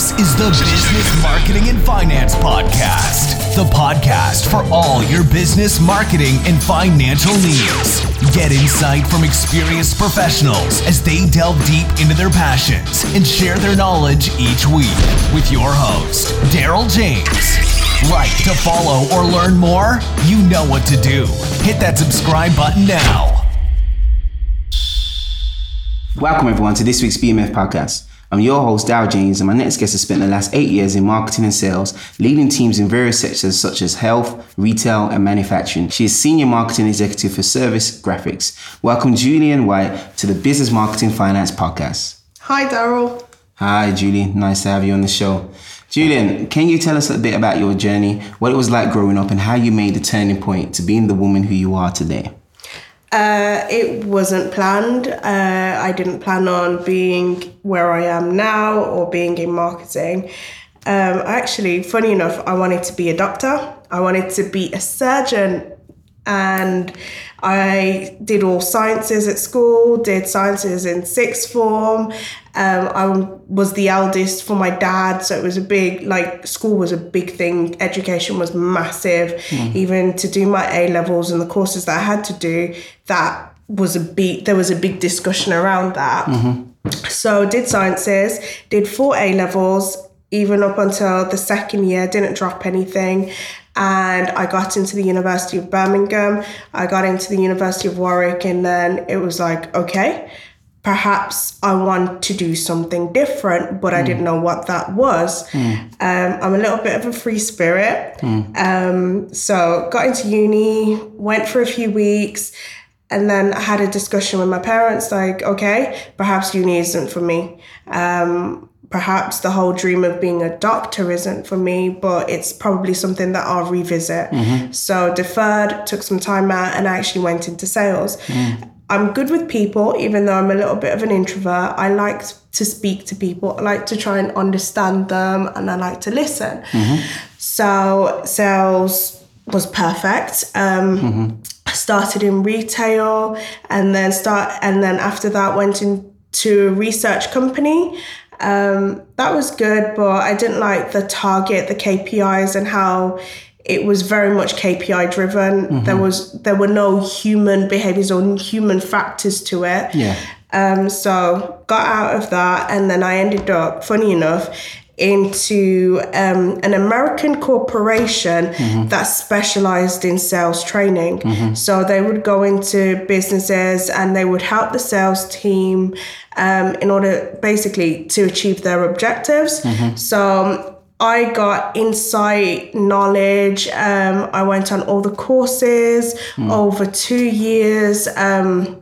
This is the Business Marketing and Finance Podcast, the podcast for all your business marketing and financial needs. Get insight from experienced professionals as they delve deep into their passions and share their knowledge each week with your host, Daryl James. Like to follow or learn more? You know what to do. Hit that subscribe button now. Welcome, everyone, to this week's BMF podcast. I'm your host, Dow James, and my next guest has spent the last eight years in marketing and sales, leading teams in various sectors such as health, retail, and manufacturing. She is Senior Marketing Executive for Service Graphics. Welcome, Julian White, to the Business Marketing Finance Podcast. Hi, Daryl. Hi, Julie. Nice to have you on the show. Julian, can you tell us a bit about your journey, what it was like growing up, and how you made the turning point to being the woman who you are today? Uh, it wasn't planned. Uh, I didn't plan on being where I am now or being in marketing. Um, actually, funny enough, I wanted to be a doctor. I wanted to be a surgeon and I did all sciences at school, did sciences in sixth form. Um, I was the eldest for my dad, so it was a big, like, school was a big thing. Education was massive. Mm. Even to do my A levels and the courses that I had to do, that was a big, there was a big discussion around that. Mm-hmm. So, did sciences, did four A levels, even up until the second year, didn't drop anything and I got into the University of Birmingham. I got into the University of Warwick, and then it was like, okay, perhaps I want to do something different, but mm. I didn't know what that was. Mm. Um, I'm a little bit of a free spirit. Mm. Um, so got into uni, went for a few weeks, and then I had a discussion with my parents like, okay, perhaps uni isn't for me. Um, perhaps the whole dream of being a doctor isn't for me, but it's probably something that I'll revisit. Mm-hmm. So deferred, took some time out, and I actually went into sales. Mm. I'm good with people, even though I'm a little bit of an introvert. I like to speak to people. I like to try and understand them, and I like to listen. Mm-hmm. So sales was perfect. Um, mm-hmm. Started in retail, and then start, and then after that went into a research company um, that was good, but I didn't like the target, the KPIs, and how it was very much KPI driven. Mm-hmm. There was there were no human behaviors or human factors to it. Yeah. Um, so got out of that, and then I ended up, funny enough, into um, an American corporation mm-hmm. that specialized in sales training. Mm-hmm. So they would go into businesses and they would help the sales team um, in order basically to achieve their objectives. Mm-hmm. So um, I got insight, knowledge. Um, I went on all the courses mm. over two years. Um,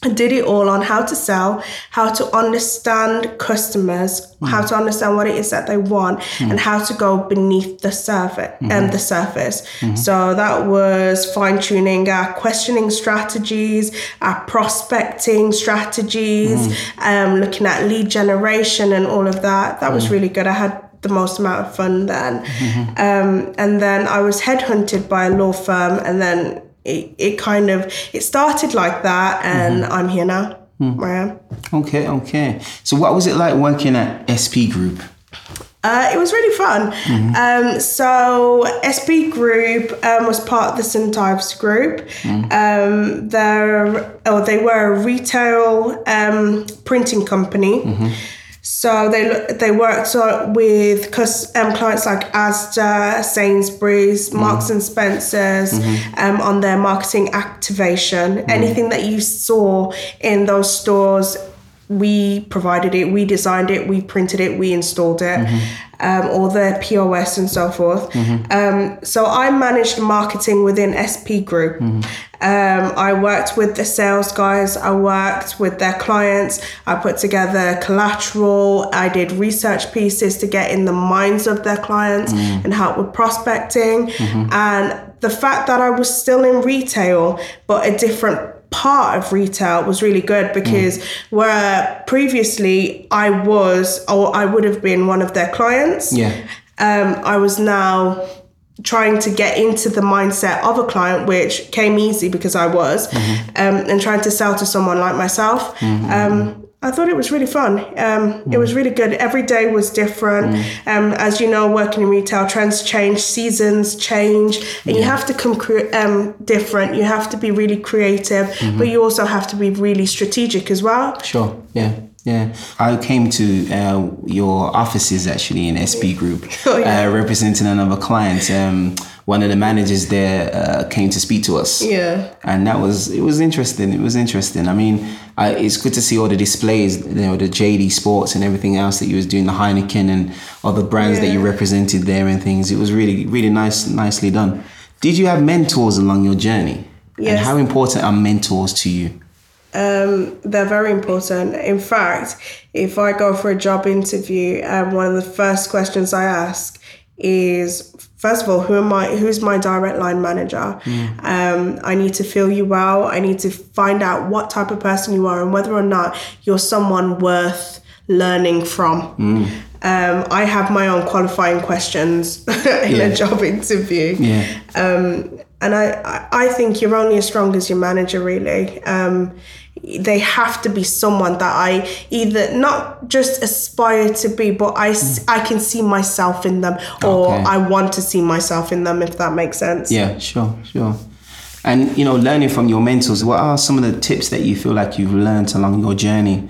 I did it all on how to sell, how to understand customers, mm. how to understand what it is that they want, mm. and how to go beneath the surface mm-hmm. and the surface. Mm-hmm. So that was fine tuning our questioning strategies, our prospecting strategies, mm. um, looking at lead generation and all of that. That was mm. really good. I had the most amount of fun then. Mm-hmm. Um, and then I was headhunted by a law firm, and then it, it kind of it started like that and mm-hmm. i'm here now mm. where i am okay okay so what was it like working at sp group uh, it was really fun. Mm-hmm. Um, so SP Group um, was part of the St Ives Group. Mm-hmm. Um, they're, oh, they were a retail um, printing company. Mm-hmm. So they they worked with um, clients like Asda, Sainsbury's, mm-hmm. Marks and Spencers mm-hmm. um, on their marketing activation. Mm-hmm. Anything that you saw in those stores, we provided it, we designed it, we printed it, we installed it, mm-hmm. um, all their POS and so forth. Um, so I managed marketing within SP Group. Um, I worked with the sales guys, I worked with their clients, I put together collateral, I did research pieces to get in the minds of their clients mm. and help with prospecting. Mm-hmm. And the fact that I was still in retail, but a different part of retail was really good because mm. where previously I was or I would have been one of their clients. Yeah. Um, I was now trying to get into the mindset of a client, which came easy because I was, mm-hmm. um, and trying to sell to someone like myself. Mm-hmm. Um, I thought it was really fun. Um, It was really good. Every day was different. Um, as you know, working in retail, trends change, seasons change, and you have to come cre- um, different. You have to be really creative, but you also have to be really strategic as well. Sure. Yeah. Yeah. I came to uh, your offices actually in SP Group, Oh, yeah. uh, representing another client. Um, one of the managers there uh, came to speak to us. Yeah. And that was it was interesting. It was interesting. I mean, I, it's good to see all the displays, you know, the JD Sports and everything else that you was doing, the Heineken and other brands that you represented there and things. It was really, really nice, nicely done. Did you have mentors along your journey? And Yes. how important are mentors to you? Um, they're very important. In fact, if I go for a job interview, um, one of the first questions I ask is first of all, who am I? Who's my direct line manager? Um, I need to feel you well. I need to find out what type of person you are and whether or not you're someone worth learning from. Um, I have my own qualifying questions in Yeah. a job interview Yeah. And I, I think you're only as strong as your manager really um, they have to be someone that I either not just aspire to be but I, I can see myself in them or Okay. I want to see myself in them if that makes sense Yeah, sure, sure. And you know, learning from your mentors, what are some of the tips that you feel like you've learned along your journey?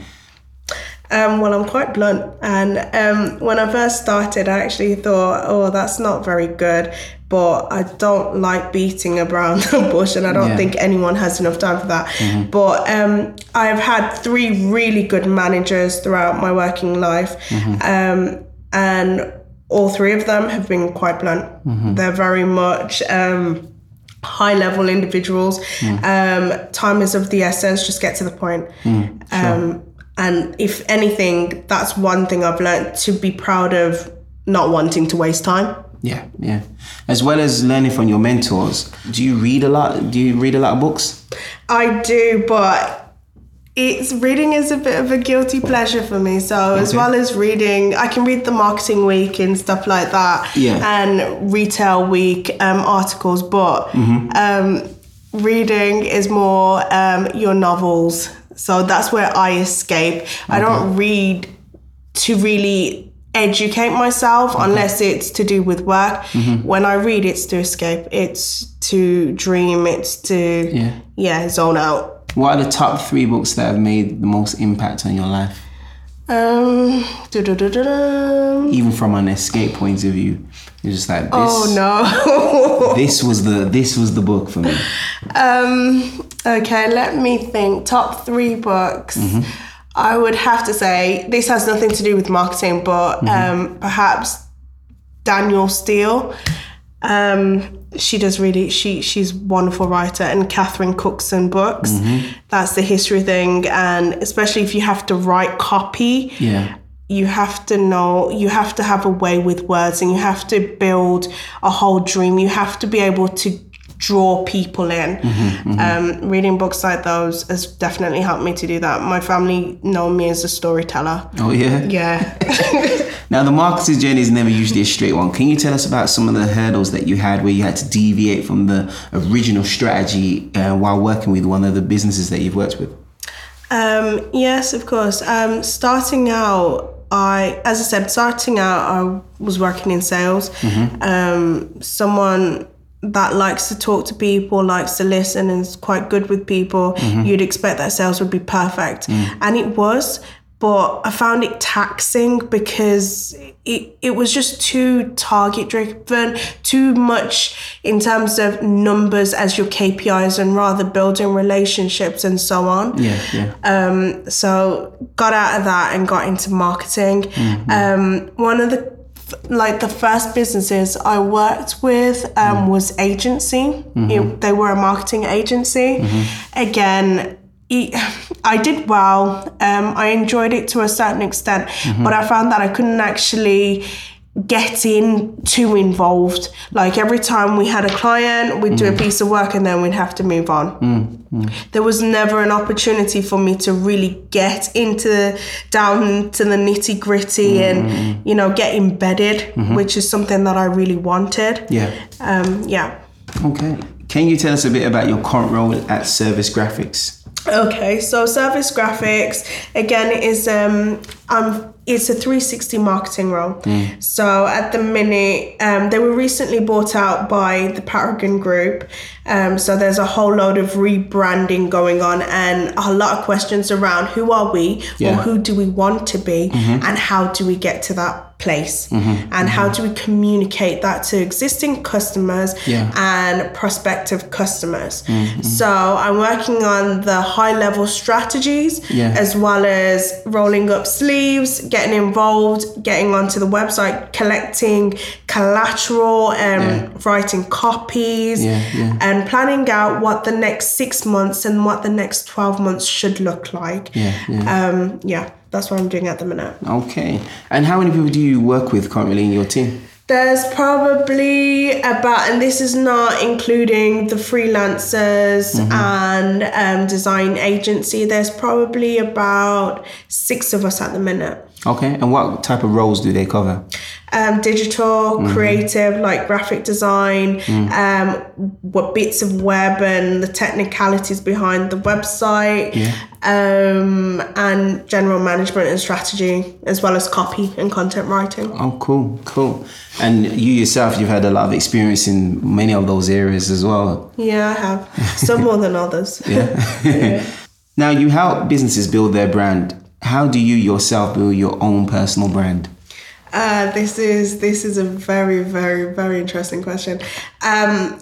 Um, well, I'm quite blunt, and um, when I first started, I actually thought, "Oh, that's not very good." But I don't like beating around the bush, and I don't Yeah. think anyone has enough time for that. But um, I've had three really good managers throughout my working life, um, and all three of them have been quite blunt. They're very much. Um, high level individuals um time is of the essence just get to the point um and if anything that's one thing i've learned to be proud of not wanting to waste time Yeah, yeah. As well as learning from your mentors, do you read a lot? Do you read a lot of books? i do but it's reading is a bit of a guilty pleasure for me so as well as reading i can read the marketing week and stuff like that Yeah. and retail week um, articles but um, reading is more um, your novels so that's where i escape i don't read to really educate myself unless it's to do with work when i read it's to escape it's to dream it's to Yeah. yeah zone out What are the top three books that have made the most impact on your life, Um, even from an escape point of view? You're just like this. Oh no. This was the this was the book for me. um, okay, let me think. Top three books. I would have to say this has nothing to do with marketing, but um, perhaps Danielle Steel. Um, she does really she she's a wonderful writer and Catherine Cookson books. That's the history thing, and especially if you have to write copy. Yeah. you have to know you have to have a way with words and you have to build a whole dream you have to be able to draw people in Um, reading books like those has definitely helped me to do that my family know me as a storyteller Oh yeah. yeah Now the marketing journey is never usually a straight one. Can you tell us about some of the hurdles that you had where you had to deviate from the original strategy uh, while working with one of the businesses that you've worked with? Um, yes, of course. Um, starting out, I, as I said, starting out, I was working in sales. Um, someone that likes to talk to people, likes to listen, and is quite good with people. You'd expect that sales would be perfect, and it was. But I found it taxing because it, it was just too target driven, too much in terms of numbers as your KPIs and rather building relationships and so on. Yeah, yeah. Um, so got out of that and got into marketing. Um, one of the like the first businesses I worked with um, was agency. It- they were a marketing agency. Again. It, I did well. Um, I enjoyed it to a certain extent, but I found that I couldn't actually get in too involved. Like every time we had a client, we'd do a mm. piece of work and then we'd have to move on. Mm, mm. There was never an opportunity for me to really get into down to the nitty gritty and you know get embedded, mm-hmm. which is something that I really wanted. Yeah. Um, yeah. Okay. Can you tell us a bit about your current role at Service Graphics? Okay, so service graphics again is um um it's a 360 marketing role. So at the minute, um, they were recently bought out by the Paragon Group. Um, so there's a whole load of rebranding going on and a lot of questions around who are we Yeah. or who do we want to be and how do we get to that place and how do we communicate that to existing customers Yeah. and prospective customers. So I'm working on the high level strategies Yeah. as well as rolling up sleeves, getting involved, getting onto the website, collecting collateral, um, Yeah. writing copies, Yeah, yeah. and planning out what the next six months and what the next 12 months should look like. Yeah, yeah. Um, yeah, that's what I'm doing at the minute. Okay. And how many people do you work with currently in your team? There's probably about, and this is not including the freelancers Mm-hmm. and um, design agency, there's probably about six of us at the minute. Okay. And what type of roles do they cover? Um, digital, Mm-hmm. creative, like graphic design, Mm. um, what bits of web and the technicalities behind the website, um, and general management and strategy, as well as copy and content writing. Oh, cool, cool. And you yourself, you've had a lot of experience in many of those areas as well. Yeah, I have. Some more than others. Yeah. now, you help businesses build their brand. How do you yourself build your own personal brand? Uh, this is this is a very very very interesting question. Um,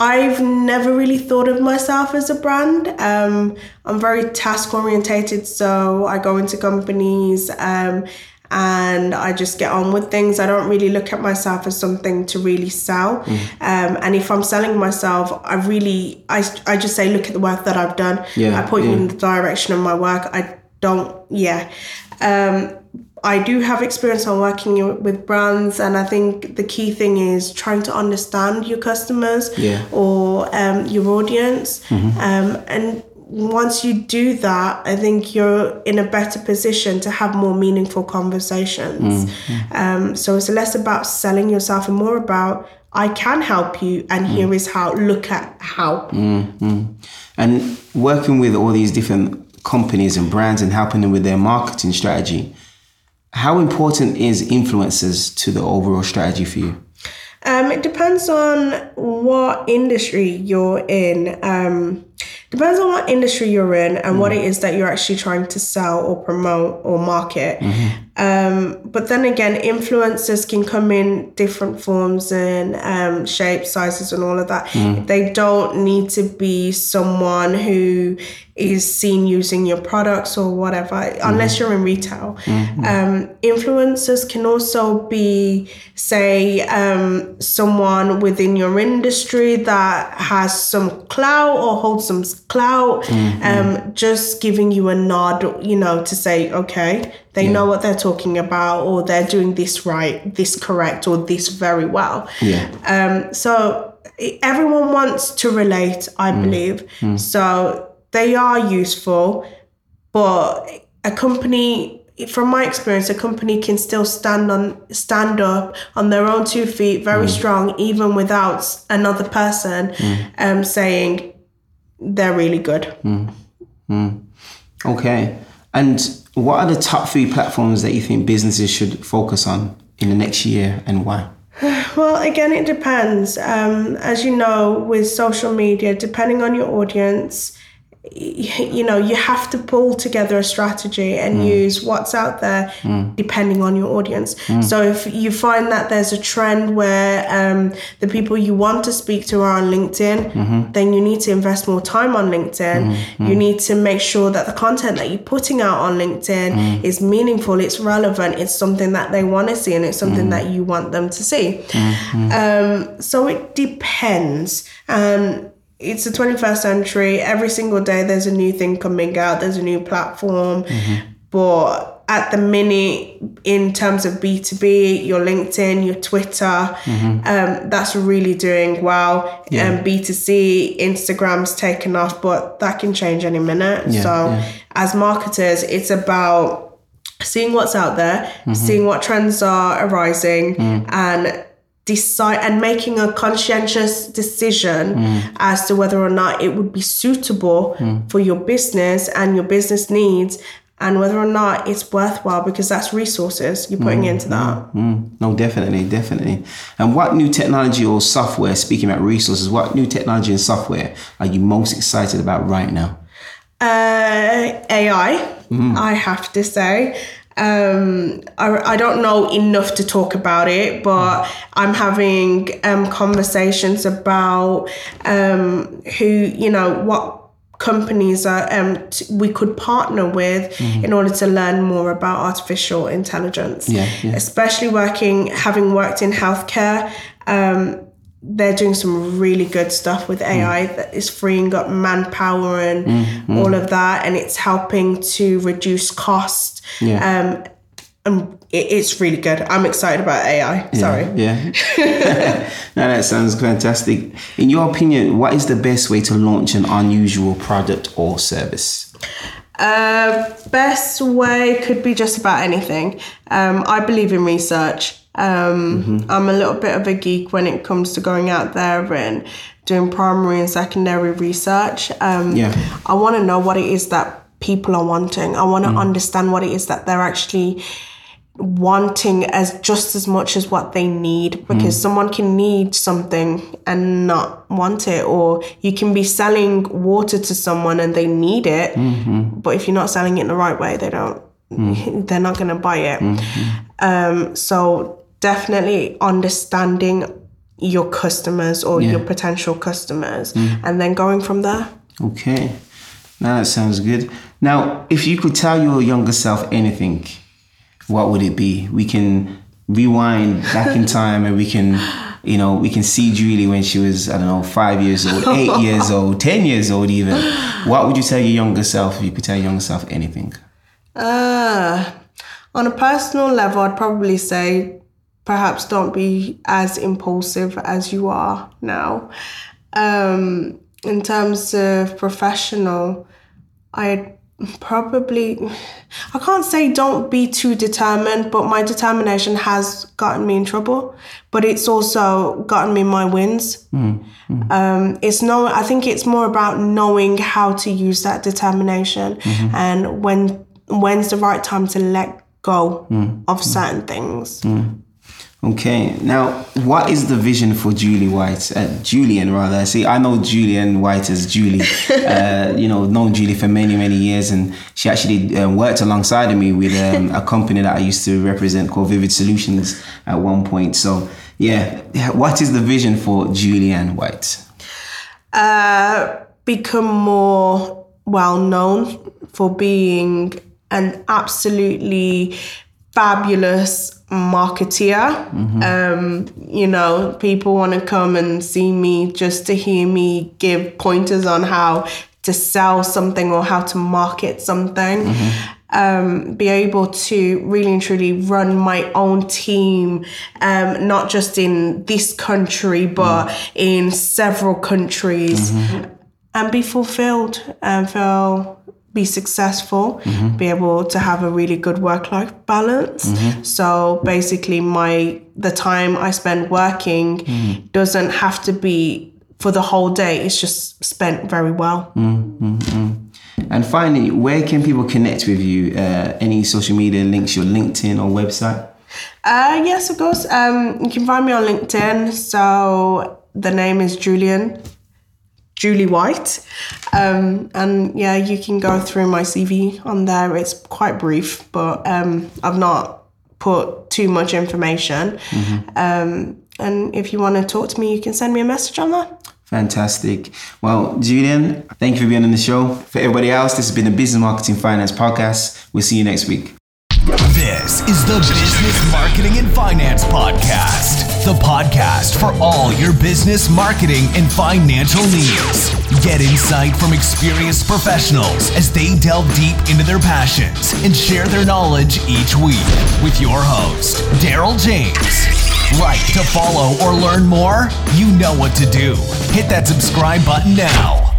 I've never really thought of myself as a brand. Um, I'm very task orientated, so I go into companies um, and I just get on with things. I don't really look at myself as something to really sell. Um, and if I'm selling myself, I really I, I just say, look at the work that I've done. Yeah, I point you in the direction of my work. I don't, yeah. Um, I do have experience on working with brands, and I think the key thing is trying to understand your customers Yeah. or um, your audience. Um, and once you do that, I think you're in a better position to have more meaningful conversations. Um, so it's less about selling yourself and more about I can help you, and here is how. Look at how. And working with all these different companies and brands and helping them with their marketing strategy, how important is influencers to the overall strategy for you? Um, it depends on what industry you're in. Um, depends on what industry you're in and what it is that you're actually trying to sell or promote or market. Um, but then again, influencers can come in different forms and um, shapes, sizes, and all of that. They don't need to be someone who is seen using your products or whatever, unless you're in retail. Um, influencers can also be, say, um, someone within your industry that has some clout or holds some clout, um, just giving you a nod, you know, to say, okay, they know what they're talking about, or they're doing this right, this correct, or this very well. Yeah. Um, so everyone wants to relate, I believe. So they are useful, but a company, from my experience, a company can still stand on stand up on their own two feet, very strong, even without another person um, saying they're really good. Okay. And what are the top three platforms that you think businesses should focus on in the next year and why? Well, again, it depends. Um, as you know, with social media, depending on your audience, you know, you have to pull together a strategy and mm. use what's out there mm. depending on your audience. Mm. So if you find that there's a trend where um, the people you want to speak to are on LinkedIn, mm-hmm. then you need to invest more time on LinkedIn. Mm-hmm. You need to make sure that the content that you're putting out on LinkedIn is meaningful, it's relevant, it's something that they want to see, and it's something that you want them to see. Mm-hmm. Um, so it depends. Um, it's the 21st century. Every single day, there's a new thing coming out. There's a new platform. But at the minute, in terms of B2B, your LinkedIn, your Twitter, um, that's really doing well. Yeah. Um, B2C, Instagram's taken off, but that can change any minute. Yeah, so, yeah. as marketers, it's about seeing what's out there, seeing what trends are arising, and decide and making a conscientious decision Mm. as to whether or not it would be suitable Mm. for your business and your business needs and whether or not it's worthwhile because that's resources you're putting into that. Mm, no, definitely, definitely. And what new technology or software, speaking about resources, what new technology and software are you most excited about right now? Uh, AI, I have to say. Um, I, I don't know enough to talk about it, but I'm having um, conversations about um, who, you know, what companies are um, t- we could partner with in order to learn more about artificial intelligence. Yeah, yeah. Especially working, having worked in healthcare, um, they're doing some really good stuff with AI that is freeing up manpower and all of that, and it's helping to reduce cost. Yeah. Um, and it, it's really good. I'm excited about AI. Sorry. Yeah. no, that sounds fantastic. In your opinion, what is the best way to launch an unusual product or service? Uh, best way could be just about anything. Um, I believe in research. Um, I'm a little bit of a geek when it comes to going out there and doing primary and secondary research. Um, Yeah. I want to know what it is that people are wanting. I want to understand what it is that they're actually wanting as just as much as what they need because someone can need something and not want it or you can be selling water to someone and they need it but if you're not selling it in the right way they don't they're not going to buy it. Um, so definitely understanding your customers or your potential customers and then going from there Okay. Now that sounds good. Now, if you could tell your younger self anything, what would it be? We can rewind back in time and we can, you know, we can see Julie when she was, I don't know, five years old, eight years old, 10 years old even. What would you tell your younger self if you could tell your younger self anything? Uh, on a personal level, I'd probably say perhaps don't be as impulsive as you are now. Um, in terms of professional, I'd probably, I can't say don't be too determined, but my determination has gotten me in trouble, but it's also gotten me my wins. Hmm, hmm. Um, it's no, I think it's more about knowing how to use that determination mm-hmm. and when when's the right time to let go hmm, of certain things. Okay, now what is the vision for Julie White? Uh, Julian, rather. See, I know Julian White as Julie. uh, you know, known Julie for many, many years, and she actually um, worked alongside of me with um, a company that I used to represent called Vivid Solutions at one point. So, yeah, what is the vision for Julianne White? uh, become more well known for being an absolutely fabulous marketeer. Um, you know, people want to come and see me just to hear me give pointers on how to sell something or how to market something. Um, be able to really and truly run my own team, um, not just in this country, but in several countries, and be fulfilled and feel be successful, be able to have a really good work life balance. So basically, my the time I spend working doesn't have to be for the whole day. It's just spent very well. And finally, where can people connect with you? Uh, any social media links, your LinkedIn or website? Uh, yes, of course. Um, you can find me on LinkedIn. So the name is Julian, Julie White. Um, and yeah, you can go through my CV on there. It's quite brief, but um, I've not put too much information. Um, and if you want to talk to me, you can send me a message on there. Fantastic. Well, Julian, thank you for being on the show. For everybody else, this has been the Business Marketing Finance Podcast. We'll see you next week. This is the Business Marketing and Finance Podcast, the podcast for all your business marketing and financial needs. Get insight from experienced professionals as they delve deep into their passions and share their knowledge each week with your host, Daryl James. Like to follow or learn more? You know what to do. Hit that subscribe button now.